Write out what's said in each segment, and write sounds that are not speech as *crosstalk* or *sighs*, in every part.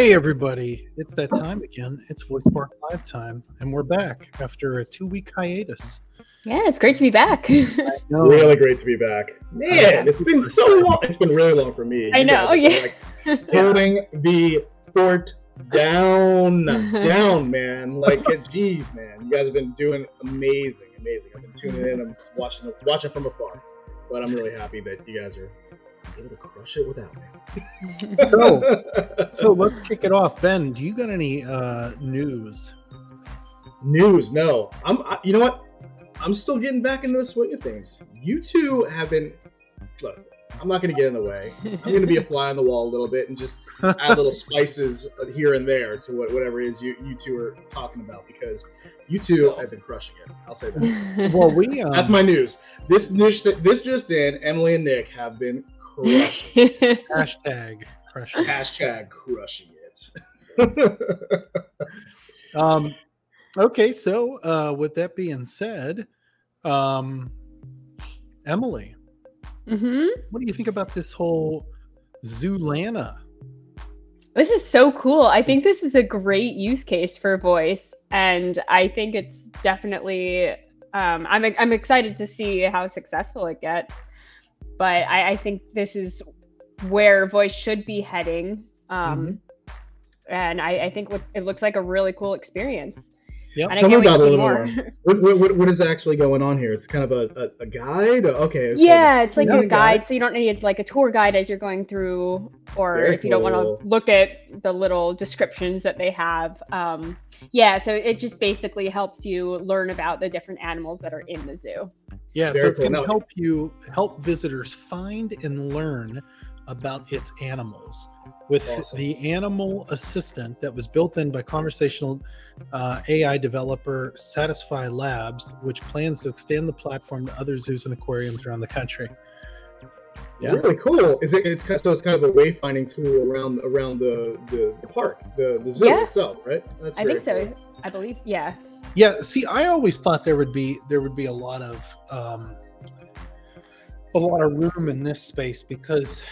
Hey, everybody. It's that time again. It's Voice Park Live time, and we're back after a two week hiatus. Yeah, it's great to be back. *laughs* Really great to be back. Man, it's been so long. It's been really long for me. I know, guys are, yeah. Like, holding the fort down, *laughs* down, man. Like, geez, man, you guys have been doing amazing, amazing. I've been tuning in. I'm watching, watching from afar, but I'm really happy that you guys are able to crush it without me. So, *laughs* so let's kick it off. Ben, do you got any uh, news? News, no. I'm. I, you know what? I'm still getting back into the swing of things. You two have been. Look, I'm not going to get in the way. I'm going to be a fly on the wall a little bit and just add little *laughs* spices here and there to what, whatever it is you, you two are talking about because you two have been crushing it. I'll say that. *laughs* Well, we um, That's my news. This this this just in. Emily and Nick have been crushing. *laughs* hashtag crushing. Hashtag crushing it. *laughs* Um, okay, so uh, with that being said, um, Emily, hmm what do you think about this whole Zulana? This is so cool. I think this is a great use case for voice, and I think it's definitely. Um, I'm I'm excited to see how successful it gets, but I, I think this is where voice should be heading. Um, And I, I think it looks like a really cool experience. Yep. And I Tell me can't wait about to see more. more. What, what, what, what is actually going on here? It's kind of a, a, a guide. Okay. so- Yeah, it's like Yeah, a guide, so you don't need like a tour guide as you're going through, or Very if you don't want to look at the little descriptions that they have. Um, yeah, so it just basically helps you learn about the different animals that are in the zoo. Yeah, so Very it's cool. going to help you help visitors find and learn about its animals with Awesome. the animal assistant that was built in by conversational uh, AI developer Satisfy Labs, which plans to extend the platform to other zoos and aquariums around the country. Yeah. Really cool. Is it? It's kind so it's kind of a wayfinding tool around around the the, the park, the, the zoo Yeah. itself, right? That's I very think so. cool. I believe, yeah. Yeah, see, I always thought there would be there would be a lot of um, a lot of room in this space because,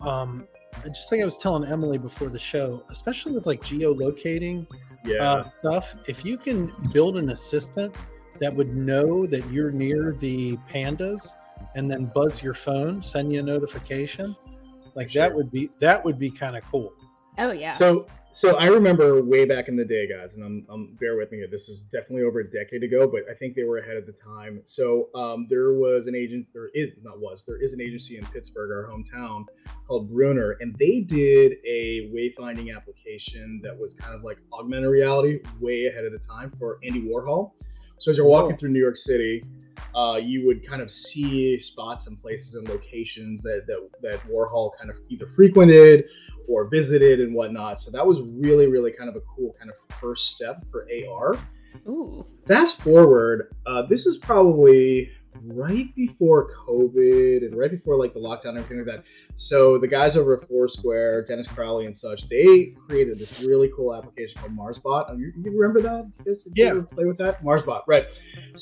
um, just like I was telling Emily before the show, especially with like geolocating Yeah. uh, stuff, if you can build an assistant that would know that you're near the pandas and then buzz your phone, send you a notification, like that would be that would be kind of cool. Oh, yeah. So so I remember way back in the day, guys, and I'm, I'm bear with me. here, This is definitely over a decade ago, but I think they were ahead of the time. So um, there was an agent, there is not was, there is an agency in Pittsburgh, our hometown, called Brunner, and they did a wayfinding application that was kind of like augmented reality, way ahead of the time for Andy Warhol. So as you're walking through New York City, uh, you would kind of see spots and places and locations that, that that Warhol kind of either frequented or visited and whatnot. So that was really, really kind of a cool kind of first step for AR. Ooh. Fast forward, uh, this is probably right before COVID and right before like the lockdown and everything like that. So the guys over at Foursquare, Dennis Crowley and such, they created this really cool application called MarsBot. Um, You, you remember that? Did Yeah. play with that? MarsBot, right.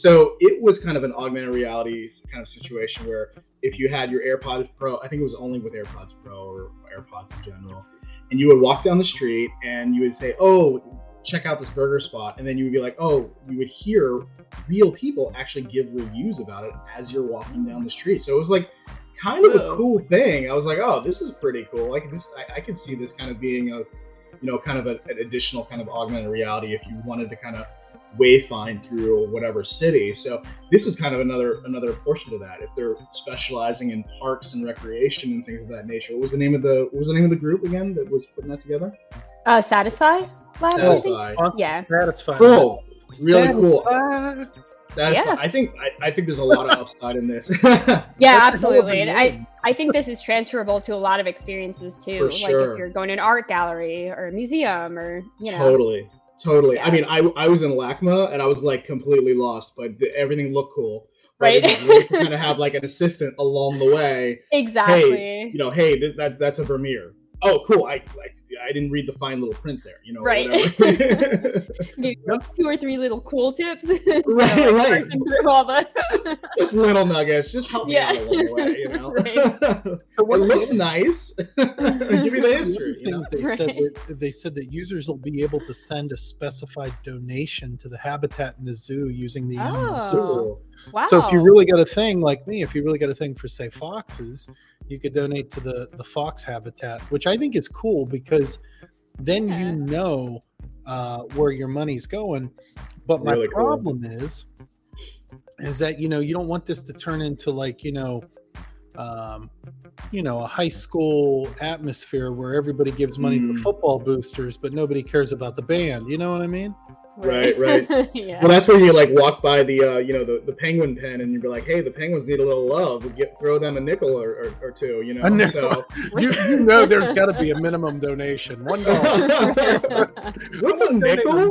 So it was kind of an augmented reality kind of situation where if you had your AirPods Pro, I think it was only with AirPods Pro or AirPods in general, and you would walk down the street and you would say, "Oh, check out this burger spot," and then you would be like, "Oh," you would hear real people actually give reviews about it as you're walking down the street. So it was like kind of a cool thing. I was like, "Oh, this is pretty cool." Like this, I, I could see this kind of being a, you know, kind of a, an additional kind of augmented reality if you wanted to kind of wayfind through whatever city. So this is kind of another another portion of that. If they're specializing in parks and recreation and things of that nature. What was the name of the what was the name of the group again that was putting that together? Uh, Satisfy Labs, I think? Satisfy. Awesome. Yeah. Satisfied. Cool. Really cool. That's, Yeah. I think I, I think there's a lot of *laughs* upside in this. Yeah, *laughs* That's a hell of a absolutely. And I. I think this is transferable to a lot of experiences too. For Like sure. if you're going to an art gallery or a museum or, you know. Totally. Totally. I mean, I, I was in LACMA and I was like completely lost, but th- everything looked cool. Right. It was great to kind of have like an *laughs* assistant along the way. Exactly. You know, hey, this, that, that's a Vermeer. Oh, cool. I like I didn't read the fine little print there. You know, Right. whatever. *laughs* Maybe *laughs* two or three little cool tips. *laughs* so Right, I'm right. through all the. just little nuggets, just help me Yeah. out along the way. You know, Right. So it what looks nice. Give me the the history. other you know? things they said Right. that they said that users will be able to send a specified donation to the habitat in the zoo using the animal oh. system. Oh. Wow. So if you really got a thing like me, if you really got a thing for say foxes, you could donate to the the fox habitat, which I think is cool because then Yeah. you know uh, where your money's going. But my Really cool. problem is, is that you know you don't want this to turn into like you know, um, you know, a high school atmosphere where everybody gives money to Mm. football boosters, but nobody cares about the band. You know what I mean? Right, right. *laughs* yeah. Well, that's where you like walk by the uh, you know the, the penguin pen and you'd be like, hey, the penguins need a little love. Get throw them a nickel or, or, or two. You know. A nickel. So, You, you know, there's got to be a minimum donation. One dollar. *laughs* What's a nickel? *laughs*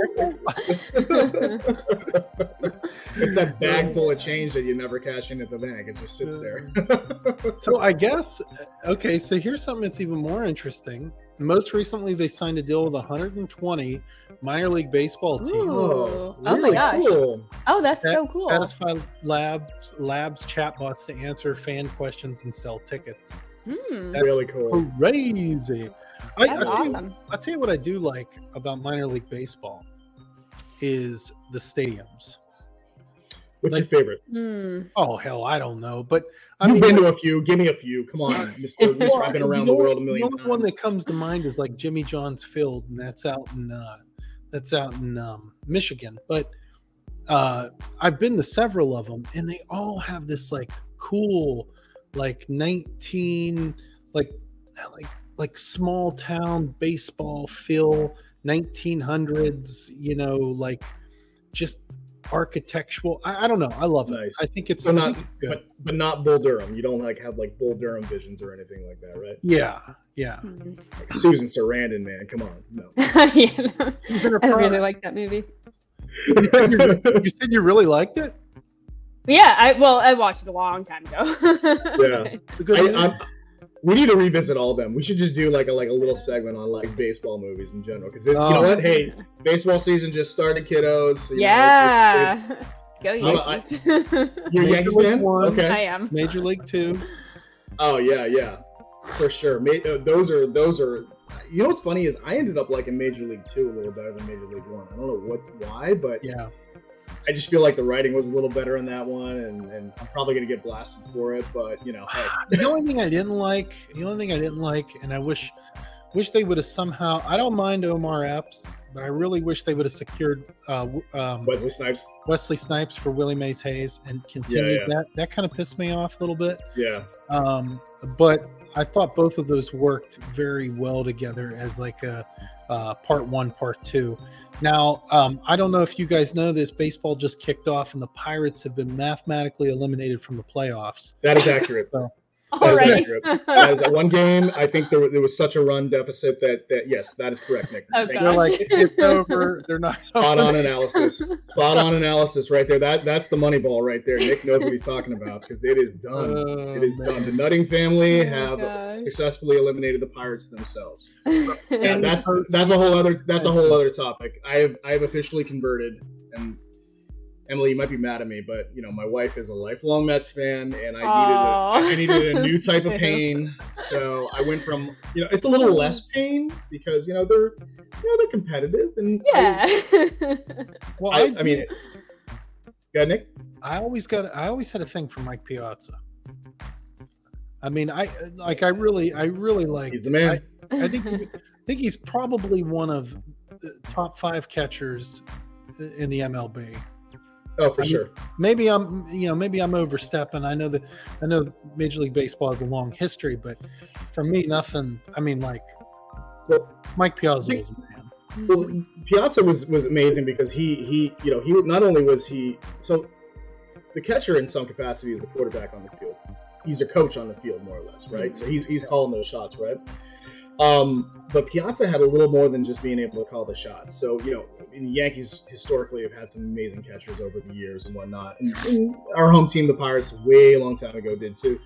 it's that bag full of change that you never cash in at the bank. It just sits there. So I guess okay. So here's something that's even more interesting. Most recently, they signed a deal with 120 minor league baseball teams. Ooh. Oh my gosh. Cool. Oh, that's Sat- so cool. Satisfy labs labs chatbots to answer fan questions and sell tickets. Hmm. That's really cool. Crazy. I, I, That's tell you, awesome. I tell you what I do like about minor league baseball is the stadiums. What's like- your favorite? Hmm. Oh hell, I don't know, but I You've mean, been to a few. Give me a few. Come on, Mr. Mr. Well, I've been the around the only- world a million The only one that comes to mind is like Jimmy John's Field, and that's out in uh, that's out in um, Michigan. But uh, I've been to several of them, and they all have this like cool, like nineteen, like like like small town baseball feel, nineteen hundreds. You know, like just architectural. I, I don't know. I love Nice. it. I think it's, So I not, think it's good. but but not Bull Durham. You don't like have like Bull Durham visions or anything like that, right? yeah, yeah. Like Susan Sarandon, man, come on, no. *laughs* yeah. Who's in her I really like that movie. you, said you, you said you really liked it. Yeah, I well, I watched it a long time ago. Yeah. *laughs* The good I, movie? I, we need to revisit all of them. We should just do like a like a little segment on like baseball movies in general. Because you Oh. know what? Hey, baseball season just started, kiddos. so, you know, yeah. Go I- Yankees. it's- *laughs* you're Yankee fan? One. Okay. I am. Major League Two. Oh yeah, yeah, for sure. Ma- uh, those are those are. You know what's funny is I ended up liking Major League Two a little better than Major League One. I don't know what why, but Yeah. I just feel like the writing was a little better in that one, and, and I'm probably gonna get blasted for it. But you know, hey, *sighs* The only thing I didn't like, the only thing I didn't like, and I wish, wish they would have somehow. I don't mind Omar Epps, but I really wish they would have secured uh, um, Wesley Snipes. Wesley Snipes for Willie Mays Hayes and continued yeah. that. That kind of pissed me off a little bit. Yeah, Um, but I thought both of those worked very well together as like a uh, part one, part two. Now, um, I don't know if you guys know this. Baseball just kicked off, and the Pirates have been mathematically eliminated from the playoffs. that is accurate. Already. accurate. That is one game. I think there, was- there was such a run deficit that that yes, that is correct, Nick. Oh, gosh. They're like, it's *laughs* over. They're not. Spot on analysis. Spot on analysis right there. That that's the money ball right there. Nick knows what he's talking about because it is done. Oh, it is man. done. The Nutting family Oh, have gosh. successfully eliminated the Pirates themselves. *laughs* Yeah, that's that's a whole other that's a whole other topic. I have I have officially converted, and Emily, you might be mad at me, but you know my wife is a lifelong Mets fan, and I Aw. needed a, I needed a new type of *laughs* pain. So I went from you know it's a little less pain because you know they're you know they're competitive and I- yeah. *laughs* Well, I, I, I mean, yeah, Nick. I always got. I always had a thing for Mike Piazza. I mean, I like. I really, I really like. He's the man. I, I think. I think he's probably one of the top five catchers in the MLB. Oh, for sure. Maybe I'm, you know, maybe I'm overstepping. I know that, I know Major League Baseball has a long history, but for me, nothing. I mean, like Well, Mike Piazza was a man. Well, Piazza was, was amazing because he he you know he not only was he so the catcher in some capacity is the quarterback on the field. He's a coach on the field more or less, right? Mm-hmm. So he's he's calling those shots, right? Um, but Piazza had a little more than just being able to call the shots. So, you know, the Yankees historically have had some amazing catchers over the years and whatnot. And, and our home team, the Pirates, way a long time ago did too.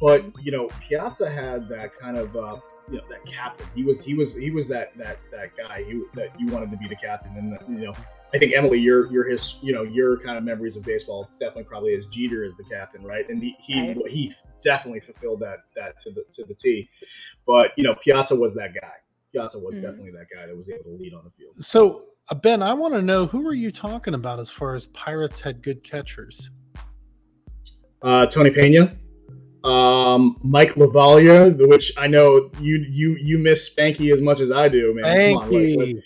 But you know, Piazza had that kind of uh, you know that captain. He was he was he was that that that guy he, that you wanted to be the captain. And you know, I think Emily, your your his you know your kind of memories of baseball definitely probably is Jeter as the captain, right? And he he, Right. he definitely fulfilled that that to the to the T. But you know, Piazza was that guy. Piazza was Mhm. definitely that guy that was able to lead on the field. So, uh, Ben, I want to know who are you talking about as far as Pirates had good catchers? uh, Tony Pena, um, Mike LaValliere, which I know you you you miss Spanky as much as I do, man. Come on, like, Spanky.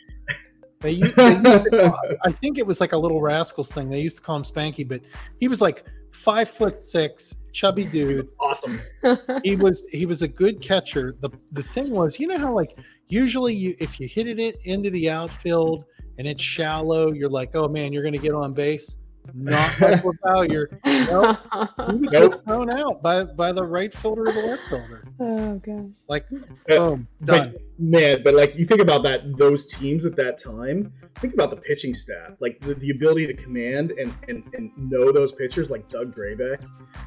They used, they used to *laughs* call- I think it was like a little rascals thing. They used to call him Spanky, but he was like five foot six, chubby dude. awesome. *laughs* He was he was a good catcher. The the thing was, you know how like usually you if you hit it into the outfield and it's shallow, you're like, oh man, you're gonna get on base. Not like LaValliere. He would Nope. get thrown out by by the right fielder or the left fielder. oh god. Like Uh, boom, done. But man, but like you think about that, those teams at that time. Think about the pitching staff, like the, the ability to command and, and and know those pitchers, like Doug Drabek,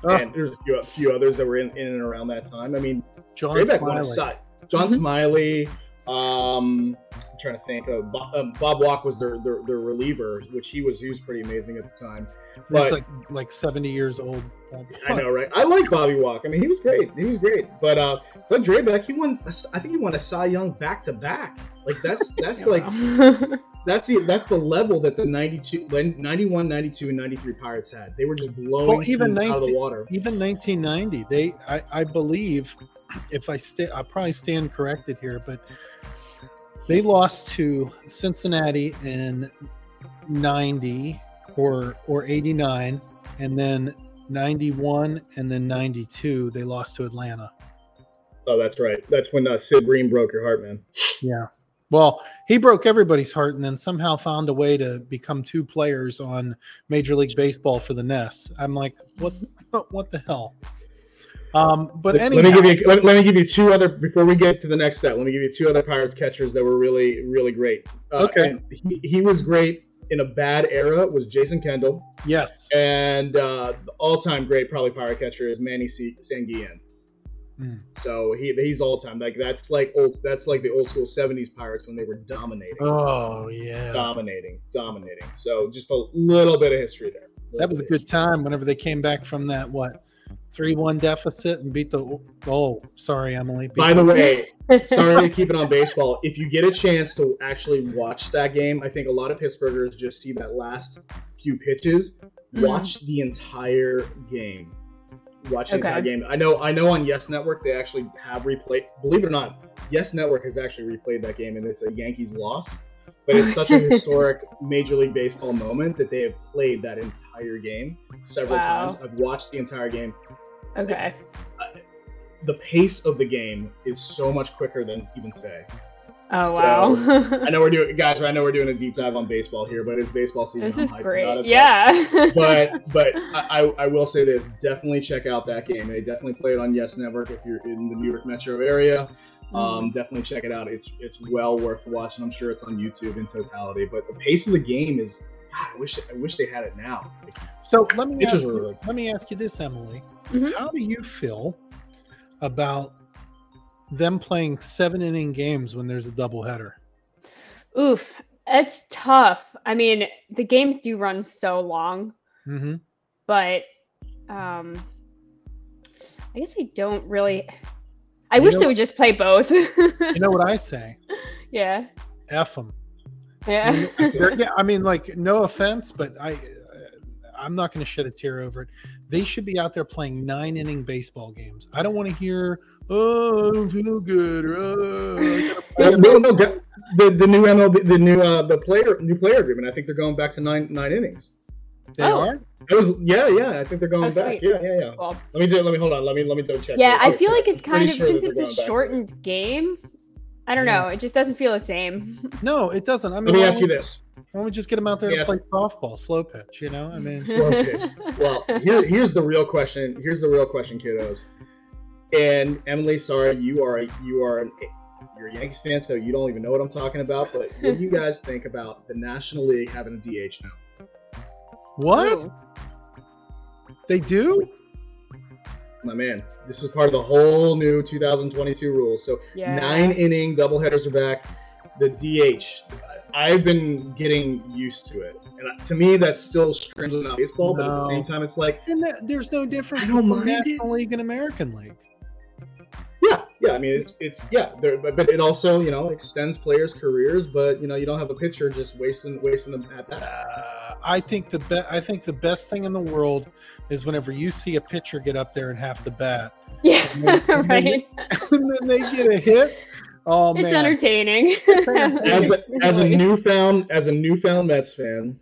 Oh, and there's a few, a few others that were in, in and around that time. I mean, John Drabek won a Smiley. side. John Mhm. Smiley. Um, I'm trying to think. Uh, Bob, um, Bob Walk was their, their their reliever, which he was he was pretty amazing at the time. That's But like like seventy years old. I know, right? I like Bobby Walk. I mean, he was great. He was great. But uh, but Drabek, he won. I think he won a Cy Young back to back. Like that's that's *laughs* like that's the that's the level that the 92, 91, 92, and 93 Pirates had. They were just blowing Well, even teams out of the water. Even 1990, they I, I believe, if I stay, I probably stand corrected here, but they lost to Cincinnati in 90 or or 89, and then 91, and then 92 they lost to Atlanta. Oh, that's right. That's when uh, Sid Bream broke your heart, man. Yeah. Well, he broke everybody's heart and then somehow found a way to become two players on Major League Baseball for the Ness. I'm like, what *laughs* what the hell? Um, but let, anyhow, let me give you let, let me give you two other before we get to the next step. Let me give you two other Pirates catchers that were really really great. Uh, Okay. He, he was great in a bad era. Was Jason Kendall yes. and uh, the all-time great probably Pirate catcher is Manny C- Sanguillen. Hmm. So he he's all time like that's like old that's like the old school '70s Pirates when they were dominating, Oh yeah. dominating, dominating. So just a little bit of history there. That was a good time whenever they came back from that what three one deficit and beat the oh sorry Emily. Beat By the way, *laughs* sorry to keep it on baseball. If you get a chance to actually watch that game, I think a lot of Pittsburghers just see that last few pitches. Mhm. Watch the entire game. Watch the Okay. entire game. I know. I know on Yes Network they actually have replayed. Believe it or not, Yes Network has actually replayed that game, and it's a Yankees loss. But it's such a *laughs* historic Major League Baseball moment that they have played that entire game several Wow. times. I've watched the entire game okay. the pace of the game is so much quicker than even today. Oh wow. I know we're doing, guys. I know we're doing a deep dive on baseball here, but it's baseball season. this I'm is great. it, Yeah. But but *laughs* I, I will say this: definitely check out that game. They definitely play it on Yes Network if you're in the New York metro area. Um, definitely check it out. It's it's well worth watching. I'm sure it's on YouTube in totality. But the pace of the game is. God, I wish I wish they had it now. So let me ask you, let me ask you this, Emily. Mhm. How do you feel about them playing seven inning games when there's a doubleheader? Oof. It's tough. I mean, the games do run so long, Mm-hmm. but um I guess I don't really I You wish know- they would just play both. You know what I *laughs* say? yeah. F them. Yeah. *laughs* yeah, I mean, like, no offense, but I, uh, I'm not going to shed a tear over it. They should be out there playing nine inning baseball games. I don't want to hear, oh, I don't feel good. Or, oh, I gotta play Uh, no, no, the, the the new MLB, the new uh, the player new player agreement. I think they're going back to nine nine innings. They Oh. are. Was, yeah, yeah. I think they're going Oh, back. sweet. Yeah, yeah, yeah. Well, Let me do. Let me hold on. Let me let me double check. yeah, this. I feel like it's kind of sure since it's a going back. shortened game. I don't Yeah. know. It just doesn't feel the same. *laughs* No, it doesn't. I Let mean, me why ask don't you this. Why don't we just get them out there Yeah. to play softball, slow pitch? You know, I mean, *laughs* Okay. Well, here, here's the real question. Here's the real question, kiddos. And Emily, sorry, you are you are an, you're a Yankees fan, so you don't even know what I'm talking about. But what do you guys *laughs* think about the National League having a DH now? What Ooh. they do? My man, this is part of the whole new 2022 rules. So Yeah. nine inning doubleheaders are back. The DH, I've been getting used to it, and to me, that's still strangely not baseball. But at the same time, it's like, And that, there's no difference I don't between mind it. National League and American League. Yeah, yeah. I mean, it's, it's yeah, but, but it also you know extends players' careers. But you know, you don't have a pitcher just wasting wasting them at that. Uh, I think the be- I think the best thing in the world is whenever you see a pitcher get up there and half the bat, *laughs* Yeah, And then- right. *laughs* and then they get a hit. Oh It's man, entertaining. *laughs* As a, as a newfound as a newfound Mets fan,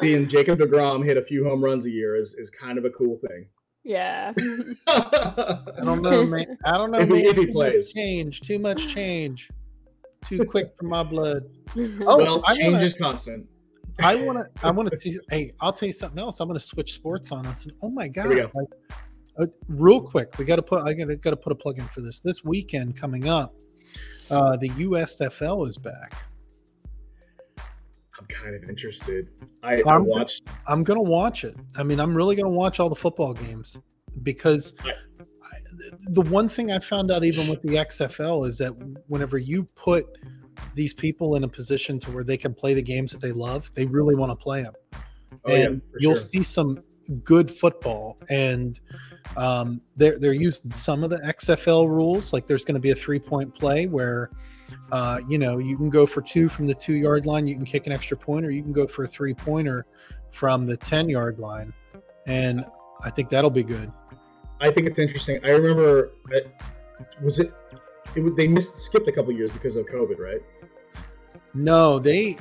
seeing Jacob Degrom hit a few home runs a year is, is kind of a cool thing. Yeah. *laughs* I don't know, man. I don't know, If he- man. if he Too plays. much change, too much change, too quick for my blood. *laughs* Oh, well, I change wanna- is constant. I want to. I want to see. Hey, I'll tell you something else. I'm going to switch sports on us. And, oh my god! go. Like, uh, real quick, we got to put. I got to got to put a plug in for this. This weekend coming up, uh, the USFL is back. Kind of interested. I, I watched. I'm going to watch it. I mean, I'm really going to watch all the football games because. I, the one thing I found out even with the XFL is that whenever you put these people in a position to where they can play the games that they love, they really want to play them. Oh and for you'll sure. see some good football and um, they're they're using some of the XFL rules like there's going to be a three point play where uh, you know you can go for two from the two yard line you can kick an extra point or you can go for a three pointer from the 10 yard line and I think that'll be good I think it's interesting. I remember. Was it? It they missed skipped a couple years because of COVID, right? no they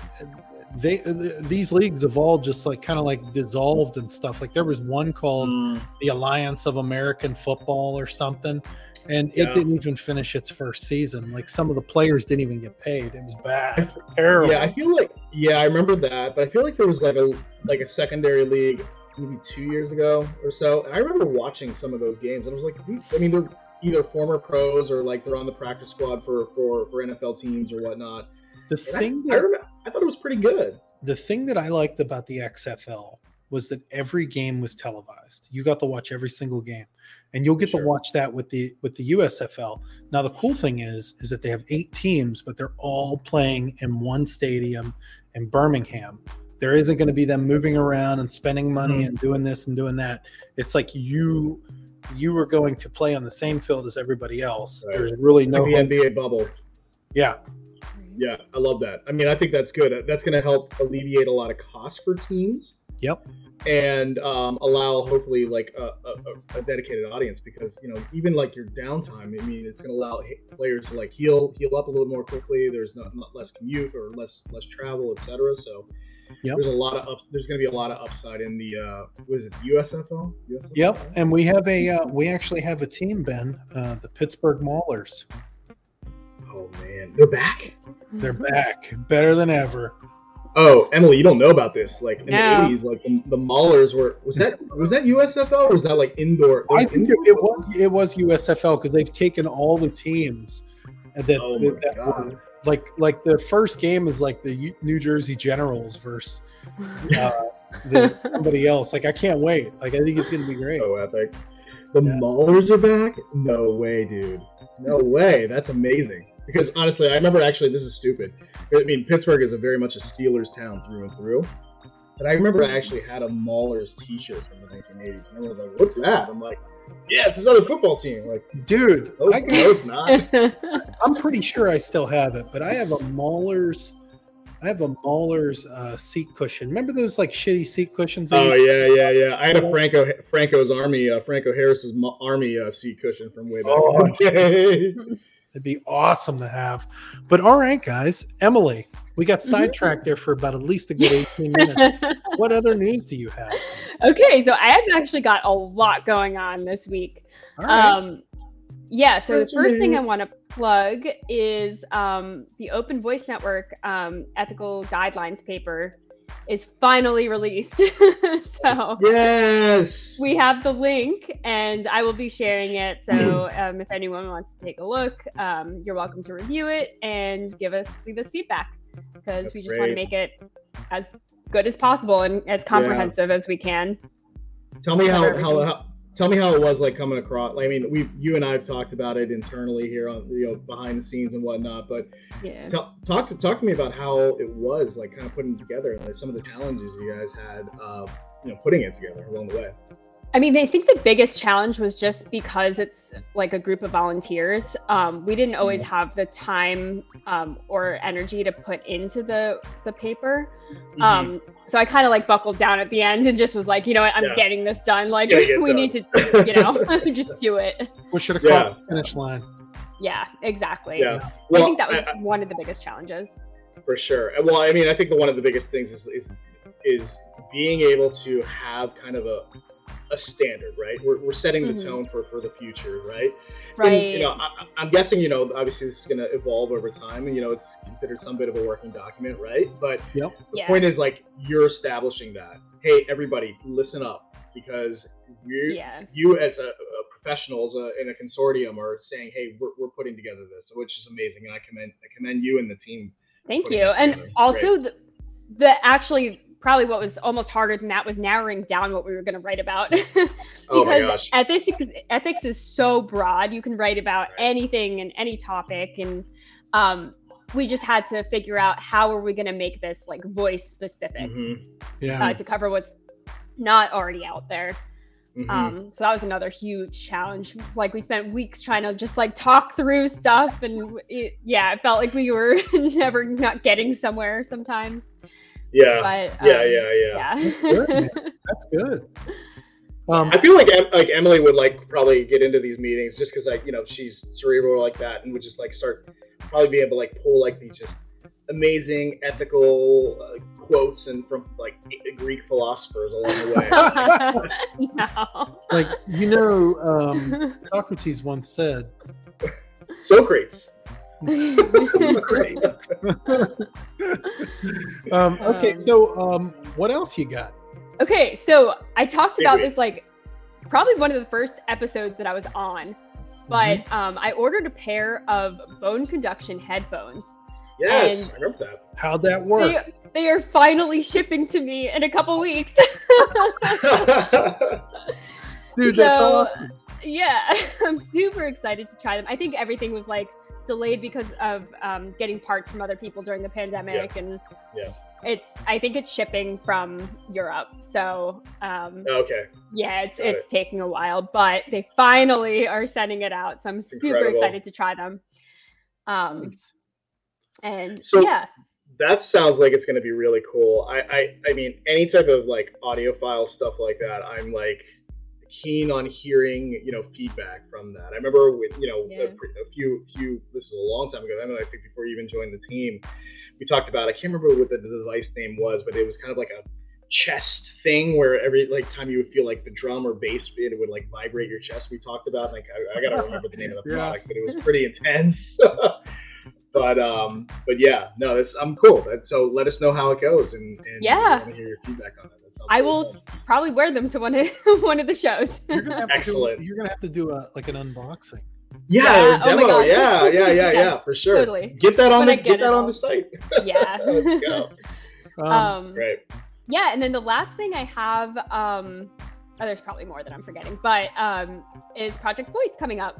they these leagues have all just like kind of like dissolved and stuff like there was one called the Alliance of American Football or something. And it Yeah. didn't even finish its first season. Like some of the players didn't even get paid. It was bad. Terrible. Yeah, I feel like yeah, I remember that, but I feel like there was like a like a secondary league maybe two years ago or so. And I remember watching some of those games, and I was like, these, I mean, they're either former pros or like they're on the practice squad for for, for NFL teams or whatnot. the And thing I, that remember, I thought it was pretty good. the thing that I liked about the XFL was that every game was televised. You got to watch every single game. And you'll get Sure. to watch that with the with the USFL. Now the cool thing is is that they have 8 teams but they're all playing in one stadium in Birmingham. There isn't going to be them moving around and spending money Mhm. and doing this and doing that. It's like you you are going to play on the same field as everybody else. Right. There's really no Like the NBA bubble. yeah. Yeah, I love that. I mean, I think that's good. That's going to help alleviate a lot of costs for teams. Yep. And um, allow hopefully like a, a, a dedicated audience because you know even like your downtime i mean it's going to allow players to like heal heal up a little more quickly there's not, not less commute or less less travel etc so Yep. there's a lot of up, there's going to be a lot of upside in the uh what is it usfl, USFL? Yep, and we have a uh, we actually have a team, Ben, uh, the Pittsburgh Maulers. oh man they're back They're back, better than ever. Oh emily you don't know about this like in No. the 80s like the, the maulers were was that was that usfl or was that like indoor I think it, indoor it was it was USFL because they've taken all the teams that, oh my that god were- like like the first game is like the U- New Jersey Generals versus *laughs* uh, the, somebody else. Like I can't wait. Like I think it's gonna be great. so epic. The Yeah. Maulers are back? No way, dude. No way. That's amazing. Because honestly, I remember actually, this is stupid. I mean, Pittsburgh is a very much a Steelers town through and through. But I remember I actually had a Maulers T-shirt from the 1980s, and everyone was like, "What's that?" I'm like, "Yeah, it's another football team." Like, Dude, no, I no, got, it's not. *laughs* I'm pretty sure I still have it, but I have a Maulers. I have a Maulers uh, seat cushion. Remember those like shitty seat cushions? Oh yeah, yeah, yeah. I had a Franco Franco's Army, uh, Franco Harris's mo- Army uh, seat cushion from way back. Oh, in the day. It'd be awesome to have. But all right, guys. Emily, we got Mhm. sidetracked there for about at least a good 18 minutes. *laughs* what other news do you have? okay, so I have actually got a lot going on this week. All right. Um, yeah, so the first thing? I want to plug is um, the Open Voice Network um, ethical guidelines paper is finally released. *laughs* so yes, we have the link, and I will be sharing it. So um, if anyone wants to take a look, um, you're welcome to review it and give us leave us feedback because we just want to make it as good as possible and as comprehensive as we can. Tell me how, how, how tell me how it was like coming across. Like, I mean, we you and I have talked about it internally here on you know behind the scenes and whatnot. But Yeah. tell, talk to talk to me about how it was like kind of putting it together and like, some of the challenges you guys had, uh, you know, putting it together along the way. I mean, I think the biggest challenge was just because it's like a group of volunteers. Um, we didn't always have the time um, or energy to put into the the paper. Mm-hmm. Um, so I kind of like buckled down at the end and just was like, you know what, I'm Yeah. getting this done. Like Gotta *laughs* get we done. need to, you know, *laughs* *laughs* just do it. Push it across Yeah. the finish line. Yeah, exactly. yeah, So I think that was I- I- one of the biggest challenges. for sure. Well, I mean, I think that one of the biggest things is is, is being able to have kind of a a standard, right? We're, we're setting the Mhm. tone for, for the future, right? Right. And, you know, I, I- I'm guessing, you know, obviously this is going to evolve over time, and you know, it's considered some bit of a working document, right? But Yep. the Yeah. point is, like, you're establishing that. Hey, everybody, listen up, because you, yeah. you as a, a professionals uh, in a consortium are saying, hey, we're, we're putting together this, which is amazing, and I commend I commend you and the team. Thank you. And together. also, the, the actually probably what was almost harder than that was narrowing down what we were going to write about. *laughs* because Oh ethics is, ethics is so broad. You can write about Right. anything and any topic, and um, we just had to figure out how are we going to make this like voice specific Mhm, Yeah. uh, to cover what's not already out there. mhm. Um, so that was another huge challenge. Like we spent weeks trying to just like talk through stuff, and it, yeah, it felt like we were *laughs* never not getting somewhere sometimes. Yeah, But yeah, um, yeah, yeah. *laughs* Good, yeah. man. That's good. Um, I feel like like Emily would like probably get into these meetings just because like you know she's cerebral like that and would just like start probably be able to like pull like these just amazing ethical uh, quotes and from like Greek philosophers along the way. *laughs* no. like you know, um, *laughs* Socrates once said, Socrates. *laughs* Great. um, okay, Um, so um, what else you got? okay, so I talked about Agree. this like probably one of the first episodes that I was on, but Mm-hmm. um, I ordered a pair of bone conduction headphones. Yeah, And- I remember that. How'd that work? They, they are finally shipping to me in a couple weeks. *laughs* Dude, that's so- awesome. yeah, *laughs* I'm super excited to try them. I think everything was like delayed because of um, getting parts from other people during the pandemic, and Yeah. it's. I think it's shipping from Europe, so um, okay. yeah, it's Got it's taking a while, but they finally are sending it out, so I'm super Incredible. excited to try them. Um, Nice. and So- yeah, That sounds like it's going to be really cool. I, I, I mean, any type of like audiophile stuff like that, I'm like keen on hearing, you know, feedback from that. I remember with, you know, Yeah. a, a few, few, this is a long time ago. I mean, I think before you even joined the team, we talked about, I can't remember what the device name was, but it was kind of like a chest thing where every like time you would feel like the drum or bass beat, it would like vibrate your chest. We talked about, like, I, I got to remember the name of the *laughs* Yeah. product, but it was pretty intense. *laughs* but um but yeah no that's i'm cool so let us know how it goes and, and Yeah. I want to hear your feedback on it That sounds I will probably wear them to one of *laughs* one of the shows. You're gonna have to do, you're gonna have to do a like an unboxing. yeah, Yeah, oh my demo gosh. yeah yeah *laughs* yeah Yes, yeah for sure totally. get that on When the get, get that it on the site *laughs* yeah. let's go Um, um, great yeah and then the last thing i have um oh, there's probably more that i'm forgetting but um is project voice coming up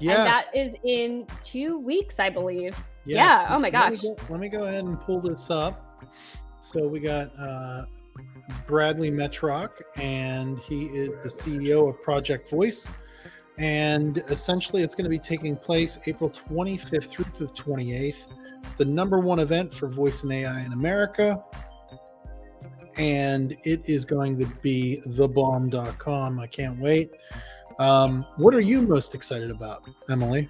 yeah. and that is in two weeks i believe yes. yeah, oh my Let me gosh. go- Let me go ahead and pull this up. So we got uh, Bradley Metrock, and he is the CEO of Project Voice. And essentially, it's going to be taking place April 25th through the 28th. It's the number one event for voice and AI in America. And it is going to be thebomb.com. I can't wait. Um, what are you most excited about, Emily?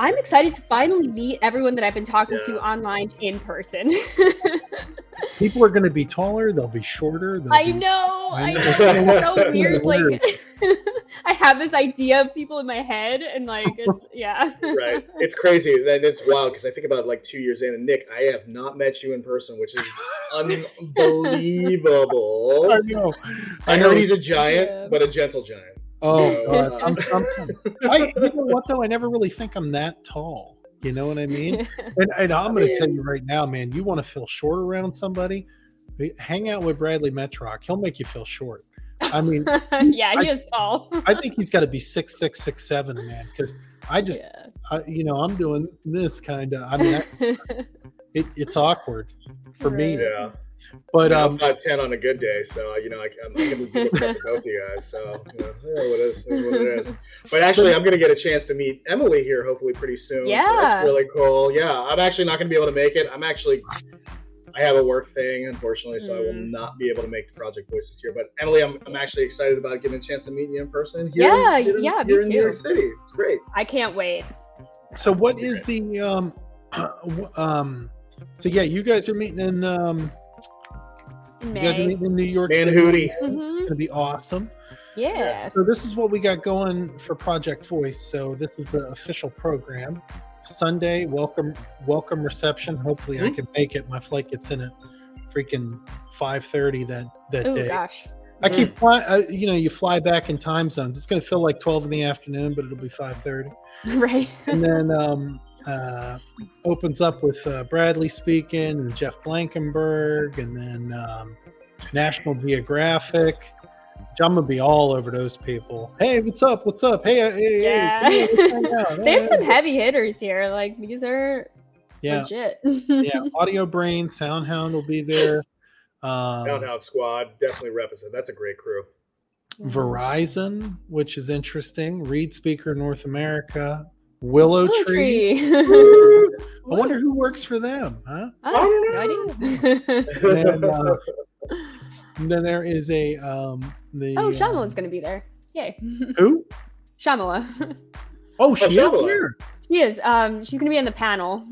i'm excited to finally meet everyone that i've been talking to online in person *laughs* People are going to be taller, they'll be shorter. they'll i be- know I i know. know it's so weird *laughs* Weird. like *laughs* i have this idea of people in my head and like it's yeah right it's crazy that it's wild because i think about like two years in and nick i have not met you in person which is *laughs* unbelievable. I know. I I know know. he's a giant, Yeah. but a gentle giant. Oh, So, God. uh, I'm, I'm, I, you know what though? I never really think I'm that tall. You know what I mean? *laughs* And, and I'm going to tell you right now, man. You want to feel short around somebody? Hang out with Bradley Metrock. He'll make you feel short. I mean, *laughs* yeah, he I- is tall. *laughs* I think he's got to be six six six seven, man. Because I just, Yeah. I, you know, I'm doing this kind of. I mean, I, it, it's awkward for me. Yeah. But Yeah, um, I'm five ten on a good day, so you know I, I'm going to be looking at both you guys. So you know, yeah, what is, is what it is. But actually, I'm going to get a chance to meet Emily here hopefully pretty soon. Yeah. that's really cool. Yeah, I'm actually not going to be able to make it. I'm actually I have a work thing, unfortunately, so I will Mm. not be able to make the Project Voices here. But Emily, I'm, I'm actually excited about getting a chance to meet you in person. Here Yeah, in, here in- yeah, me here in New. York City. It's great. I can't wait. so what is the um, *clears throat* um, so yeah, you guys are meeting in um, In you guys are meeting in New York Man City. Hootie. It's Mhm. gonna be awesome. Yeah. So this is what we got going for Project Voice. So this is the official program. Sunday, welcome welcome reception. Hopefully I Mhm. can make it. My flight gets in at freaking 5:30 that that Oh day. gosh. I keep. Uh, you know, you fly back in time zones. It's going to feel like 12 in the afternoon, but it'll be 5:30. *laughs* Right. And then um, uh, opens up with uh, Bradley speaking and Jeff Blankenburg, and then um, National Geographic. Which I'm gonna be all over those people. Hey, what's up? What's up? Hey, uh, hey, Yeah. hey, come *laughs* on, let's hang out. they have some heavy hitters here. Like these are Yeah, legit. yeah. *laughs* Audio Brain, Soundhound will be there. Um, Downtown Squad definitely represent. That's a great crew. Verizon, which is interesting. ReadSpeaker North America, Willow, Willow Tree. tree. I wonder who works for them, huh? No idea. And, uh, And then there is a um the oh, um, Shyamala's gonna be there. Yay. *laughs* who? Shamala. Oh, she is here. she is. Um, she's gonna be on the panel.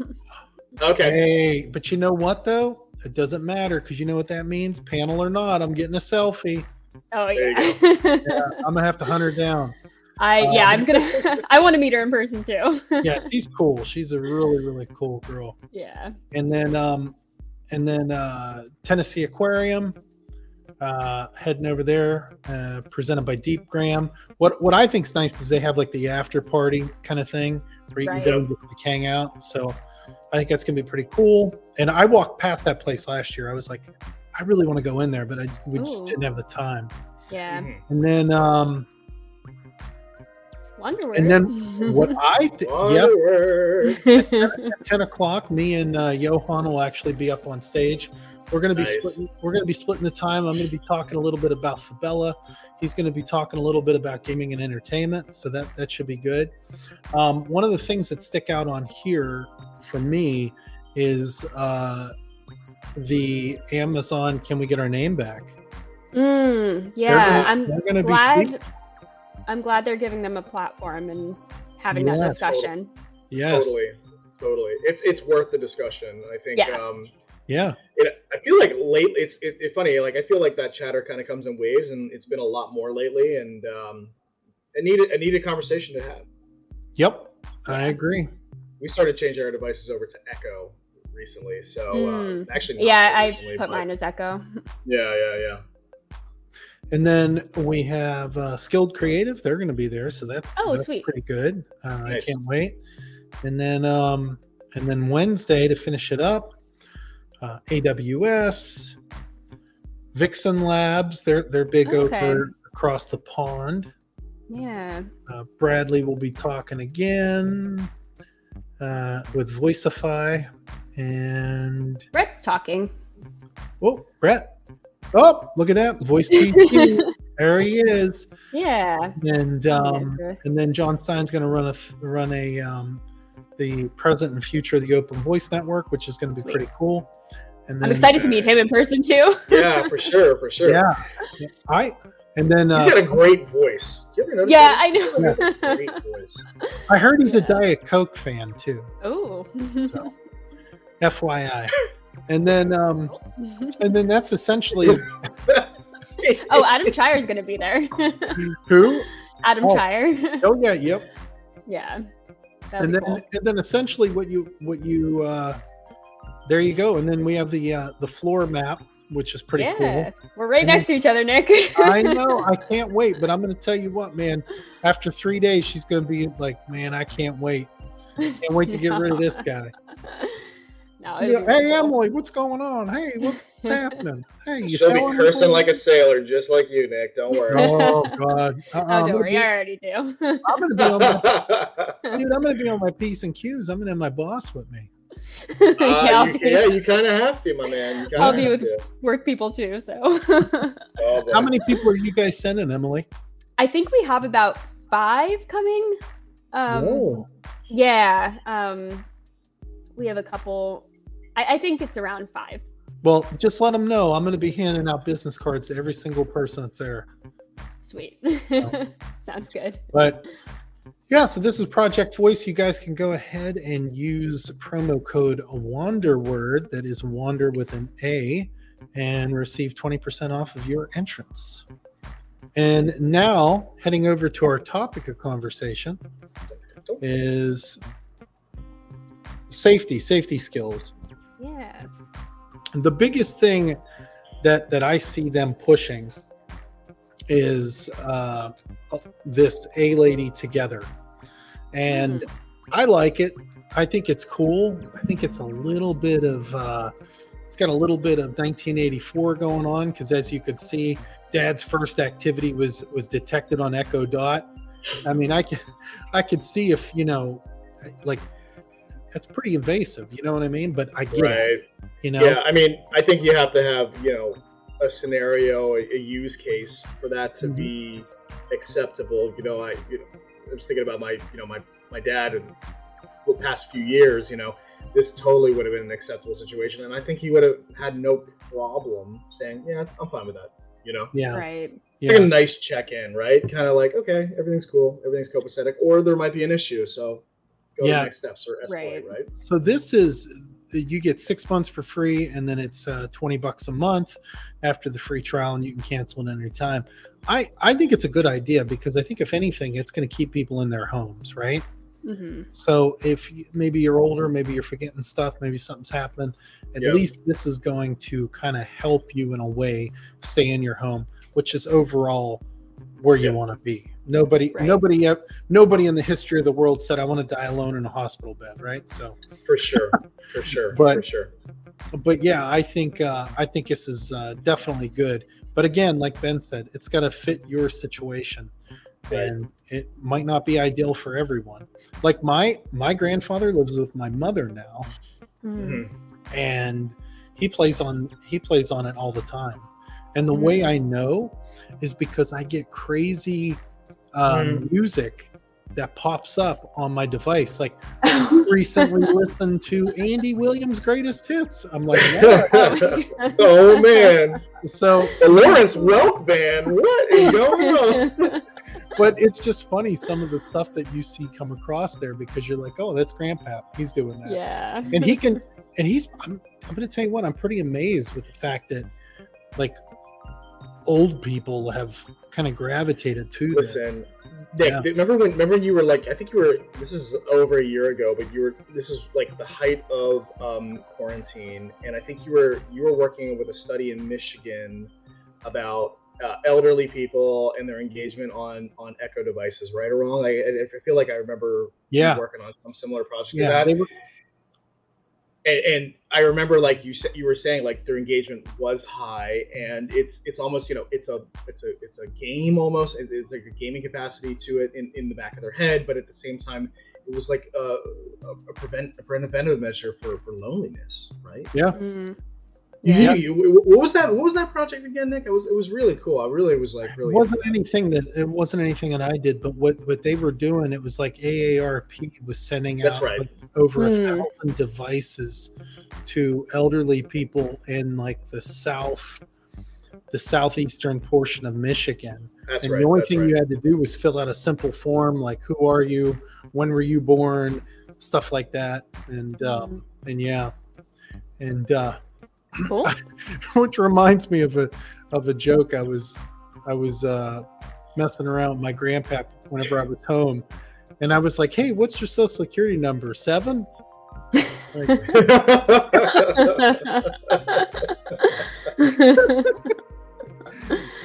Okay. Hey, but you know what though? It doesn't matter because you know what that means. Panel or not, I'm getting a selfie. Oh There yeah. *laughs* *laughs* Yeah, I'm gonna have to hunt her down. I yeah, Um, I'm gonna. I want to meet her in person too. Yeah, she's cool. She's a really really cool girl. yeah. and then um and then uh tennessee aquarium uh heading over there uh presented by Deepgram what what i think's nice is they have like the after party kind of thing where you Right. can go and just hang out. So i think that's gonna be pretty cool. And i walked past that place last year. I was like i really want to go in there but i we just didn't have the time. Yeah. Mhm. and then um Wonder and then what *laughs* i th- yeah Onward. at 10 o'clock me and uh, johan will actually be up on stage we're going to be Nice. splitting we're going to be splitting the time i'm going to be talking a little bit about fabella he's going to be talking a little bit about gaming and entertainment so that that should be good um, one of the things that stick out on here for me is uh, the amazon can we get our name back Mm, yeah, They're gonna- I'm they're gonna be glad. I'm glad they're giving them a platform and having that Yeah. discussion. yes Totally. Totally. It's it's worth the discussion. I think. Yeah. Um, yeah it, I feel like lately it's it, it's funny. Like I feel like that chatter kind of comes in waves, and it's been a lot more lately. And um, a needed a needed conversation to have. yep i agree We started changing our devices over to Echo recently, so Mm. uh, actually, Yeah, I put but- mine as Echo. *laughs* Yeah, yeah, yeah. And then we have uh, Skilled Creative. They're going to be there, so that's Oh, that's sweet. pretty good. Uh, I can't wait. And then um, and then Wednesday to finish it up, uh, AWS, Vixen Labs. They're they're big Okay. over across the pond. Yeah. Uh, Bradley will be talking again uh, with Voicify and Brett's talking. oh Brett. Oh, look at that voice PT. *laughs* there he is. Yeah. and um, Yeah. and then Jon Stine's going to run a run a um, the present and future of the Open Voice Network, which is going to be Sweet. pretty cool. And I'm excited to meet him in person too. *laughs* Yeah, for sure, for sure. Yeah, I and then He's got uh, a great voice. You ever notice yeah, that? I know. *laughs* Great voice. I heard he's a Diet Coke fan too. oh. So, FYI. And then um, *laughs* and then that's essentially oh, Adam Trier is gonna be there. who. Adam Oh. Trier. Oh yeah, yep. yeah. And then cool. and then essentially what you what you uh, there you go. And then we have the uh, the floor map, which is pretty yeah, cool. we're right And next to each other, Nick. I *laughs* know. I can't wait. But I'm going to tell you what, man. After three days, she's going to be like, man, I can't wait. Can't wait to get rid of this *laughs* guy. No, Yeah, it'll hey, cool. Emily, what's going on? Hey, what's *laughs* happening? Hey, you She'll be cursing anything? like a sailor, just like you, Nick. Don't worry. Oh *laughs* God! Uh-uh, Oh, I'm, don't worry, be, I already do. I'm gonna be on my *laughs* dude. I'm gonna be on my p's and q's. I'm gonna have my boss with me. yeah, Uh, I'll you, be yeah, you kind of have to, my man. You I'll be with- to. work people too. So Oh. How many people are you guys sending, Emily? I think we have about five coming. Um, Whoa. yeah, um, we have a couple. I, I think it's around five. Well, just let them know. I'm gonna be handing out business cards to every single person that's there. Sweet. *laughs* Oh. Sounds good. But yeah, so this is Project Voice. You guys can go ahead and use promo code Wanderword, that is Wander with an A, and receive 20% off of your entrance. And now, heading over to our topic of conversation is safety, safety skills. Yeah. The biggest thing that that I see them pushing is uh, this A lady together, and I like it. I think it's cool. I think it's a little bit of uh, it's got a little bit of 1984 going on because as you could see, Dad's first activity was was detected on Echo Dot. I mean, I could I could see if you know, like that's pretty invasive. You know what I mean? But I get it. You know. Yeah, I mean, I think you have to have, you know, a scenario, a, a use case for that to Mhm. be acceptable. You know, I, you know, I was thinking about my, you know, my, my dad and the past few years, you know, this totally would have been an acceptable situation. And I think he would have had no problem saying, yeah, I'm fine with that. You know, Yeah. Right. it's like a nice check in, right? Kind of like, okay, everything's cool, everything's copacetic, or there might be an issue. So go Yeah. to next steps or escalate, Right. right? So this is you get six months for free, and then it's uh, twenty bucks a month after the free trial, and you can cancel at any time. I I think it's a good idea because I think if anything, it's going to keep people in their homes, right? hmm So if you, maybe you're older, maybe you're forgetting stuff, maybe something's happening. At Yeah. least this is going to kind of help you in a way stay in your home, which is overall where you want to be. Nobody, Right. nobody, ev- nobody in the history of the world said I want to die alone in a hospital bed, right? So. For sure, for sure, But- for sure. but yeah, I think uh, I think this is uh, definitely good. But again, like Ben said, it's got to fit your situation, Right. and it might not be ideal for everyone. Like my my grandfather lives with my mother now, Mm-hmm. Mhm. and he plays on he plays on it all the time. And the way I know is because I get crazy um, music that pops up on my device. Like *laughs* recently listened to Andy Williams' greatest hits. I'm like, *laughs* what? Oh oh *laughs* man, so the Lawrence Welk band. What is going on? but it's just funny some of the stuff that you see come across there because you're like, oh, that's Grandpa. He's doing that. yeah. And he can, and he's, I'm, I'm going to tell you what, I'm pretty amazed with the fact that like old people have kind of gravitated to this. Listen, Nick, Yeah. remember when? Remember when you were like, I think you were. This is over a year ago, but you were. This is like the height of um, quarantine, and I think you were you were working with a study in Michigan about uh, elderly people and their engagement on on Echo devices. Right or wrong? I, I feel like I remember you Yeah. working on some similar project Yeah. that. They were, and, and I remember like you said you were saying like their engagement was high and it's it's almost you know it's a it's a it's a game almost it's, it's like a gaming capacity to it in, in the back of their head but at the same time it was like a, a, a prevent a preventive measure for, for loneliness right yeah. Mm. You- Yeah. you- you- what was that what was that project again Nick it was it was really cool I really was like It really wasn't anything that it wasn't anything that I did, but what what they were doing, it was like AARP was sending That's out right. like, over a Hmm. thousand devices to elderly people in like the south, the southeastern portion of Michigan. that's and right the only thing right. you had to do was fill out a simple form like who are you, when were you born, stuff like that, and um, and yeah, and uh, Cool. *laughs* which reminds me of a of a joke I was I was uh, messing around with my grandpa whenever I was home, and I was like, "Hey, what's your social security number? Seven? *laughs* *laughs*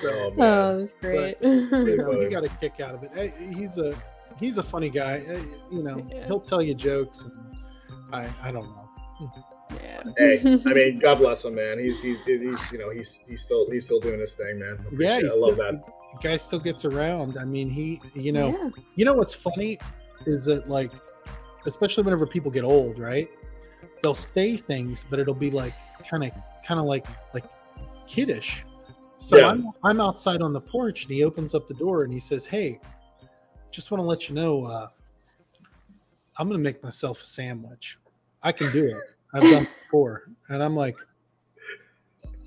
oh, man. oh, that's great. you know, you got a kick out of it. He's a he's a funny guy. You know, Yeah. he'll tell you jokes, and I I don't know. Yeah. hey, I *laughs* mean, God bless him, man. He's he's, he's you know he's he's still he's still doing his thing, man. I Yeah, appreciate it. I love still- that. The guy still gets around. I mean, he you know Yeah. you know what's funny is that like especially whenever people get old, right? They'll say things, but it'll be like kind of kind of like like kiddish. So Yeah. I'm I'm outside on the porch and he opens up the door and he says, "Hey, just want to let you know uh I'm going to make myself a sandwich. I can do it. I've done before." And I'm like,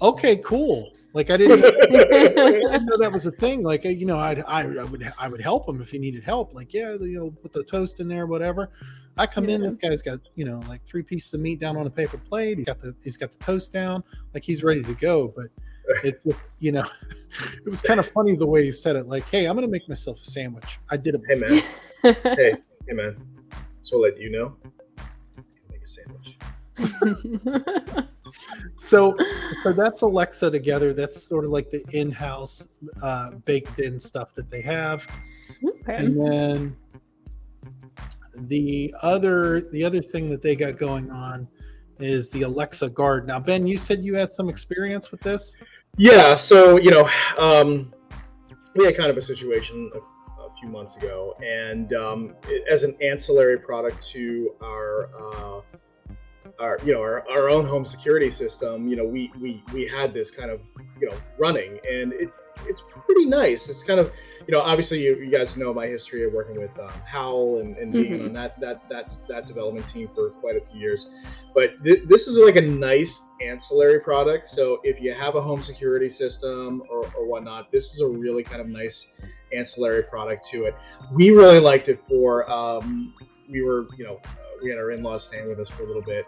"Okay, cool." Like I didn't *laughs* I didn't know that was a thing. Like uh, you know, I'd, I I would I would help him if he needed help. Like yeah, you know, put the toast in there, whatever. I come in, this guy's got you know like three pieces of meat down on a paper plate. He's got the he's got the toast down, like he's ready to go. But it just you know, *laughs* it was kind of funny the way he said it. Like, hey, I'm gonna make myself a sandwich. I did it. Hey, man. Hey, hey, man. So let you know. Make a sandwich. So so that's Alexa together. That's sort of like the in-house uh, baked in stuff that they have. okay. and then the other the other thing that they got going on is the alexa guard now ben you said you had some experience with this Yeah, so you know, um, we had kind of a situation a, a few months ago, and um, it, as an ancillary product to our, uh, our you know, our, our own home security system, you know, we, we we had this kind of you know running, and it's it's pretty nice. It's kind of you know, obviously you, you guys know my history of working with um, HAL and, and being Mhm. on that that that that development team for quite a few years, but th- this is like a nice ancillary product. So if you have a home security system or, or whatnot, this is a really kind of nice ancillary product to it. We really liked it for, um, we were, you know, we had our in-laws staying with us for a little bit.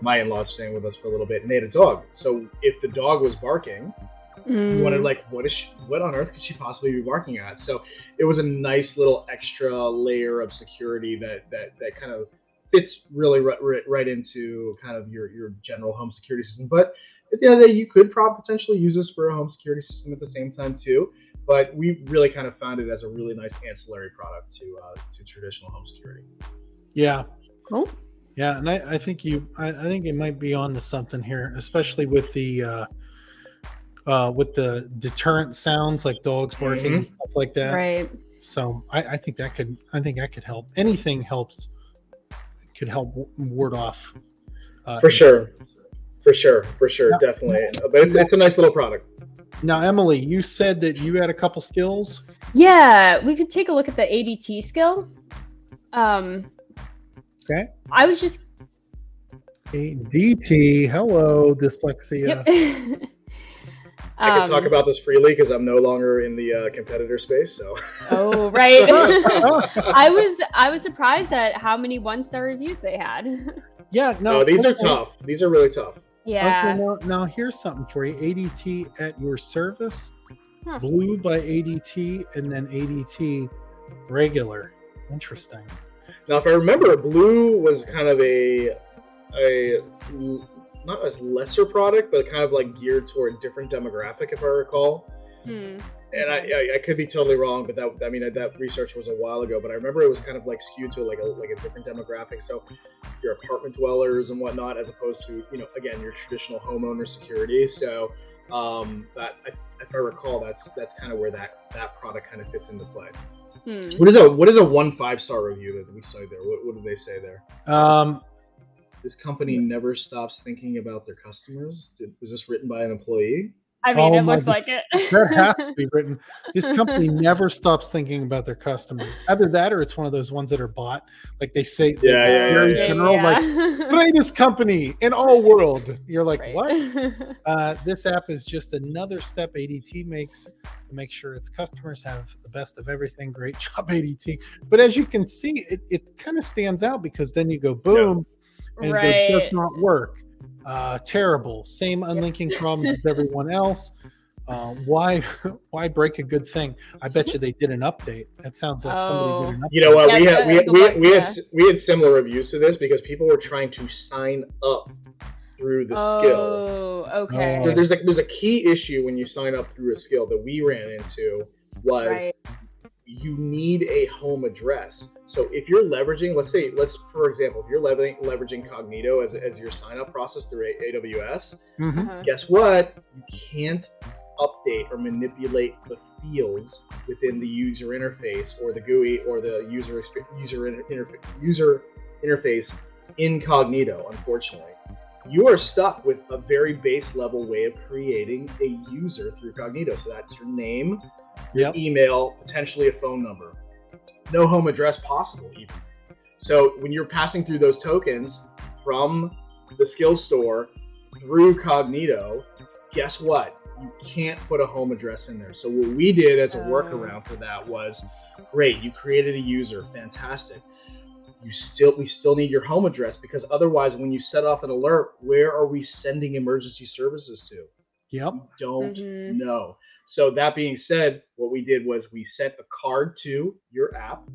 My in-laws staying with us for a little bit, and they had a dog. So if the dog was barking, you Mm. wanted like, what is she, what on earth could she possibly be barking at? So it was a nice little extra layer of security that that that kind of fits really right, right, right into kind of your your general home security system. But at the end of the day, you could probably potentially use this for a home security system at the same time too. But we really kind of found it as a really nice ancillary product to uh, to traditional home security. yeah Cool. yeah and i, I think you I, I think it might be on to something here especially with the uh uh with the deterrent sounds like dogs barking and stuff like that Right. so I, I think that could i think that could help anything helps could help ward off uh, For sure. For sure, for sure, Yeah. definitely. But it's, it's a nice little product. now emily you said that you had a couple skills Yeah, we could take a look at the ADT skill. Um, Okay. I was just ADT, hello, dyslexia. yep. *laughs* I can Um, talk about this freely because I'm no longer in the uh, competitor space. So. Oh right. *laughs* I was I was surprised at how many one star reviews they had. *laughs* yeah, no, No, these are tough. These are really tough. yeah. Okay, now, now here's something for you. ADT at your service, Huh. blue by ADT, and then ADT regular. Interesting. Now, if I remember, blue was kind of a a not a lesser product, but kind of like geared toward a different demographic, if I recall. Hmm. And I, I, I could be totally wrong, but that I mean that research was a while ago. But I remember it was kind of like skewed to like a like a different demographic. So your apartment dwellers and whatnot, as opposed to you know again your traditional homeowner security. So um, that I, if I recall, that's that's kind of where that that product kind of fits into play. Hmm. What is a what is a one five star review that we saw there? What, what did they say there? Um, This company never stops thinking about their customers. Did, was this written by an employee? I mean, Oh it looks God. like it. that has to be *laughs* written. This company never stops thinking about their customers. Either that or it's one of those ones that are bought. Like they say, Yeah, yeah, yeah, very yeah. general, like greatest company in all world. You're like, Right. what? *laughs* Uh, this app is just another step ADT makes to make sure its customers have the best of everything. Great *laughs* job, ADT. But as you can see, it, it kind of stands out because then you go boom, and it does not work. Uh, terrible. Same unlinking problems as everyone else. Uh, why *laughs* why break a good thing? I bet you they did an update. That sounds like somebody did an update. You know what? Yeah, we had we, the we, one- we had we had similar reviews to this because people were trying to sign up through the skill. Oh, okay. So there's a there's a key issue when you sign up through a skill that we ran into was Right. you need a home address. So if you're leveraging, let's say, let's for example, if you're leveraging, leveraging Cognito as, as your sign up process through A- AWS, Mhm. Uh-huh. guess what? You can't update or manipulate the fields within the user interface or the GUI or the user user inter- interfa- user interface in Cognito. Unfortunately, you are stuck with a very base level way of creating a user through Cognito. So that's your name, Yep. email, potentially a phone number. No home address possible even. So when you're passing through those tokens from the skill store through Cognito, guess what? You can't put a home address in there. So what we did as a workaround for that was great, you created a user, fantastic. You still we still need your home address because otherwise when you set off an alert, where are we sending emergency services to? Yep. don't Mhm. know. So that being said, what we did was we sent a card to your app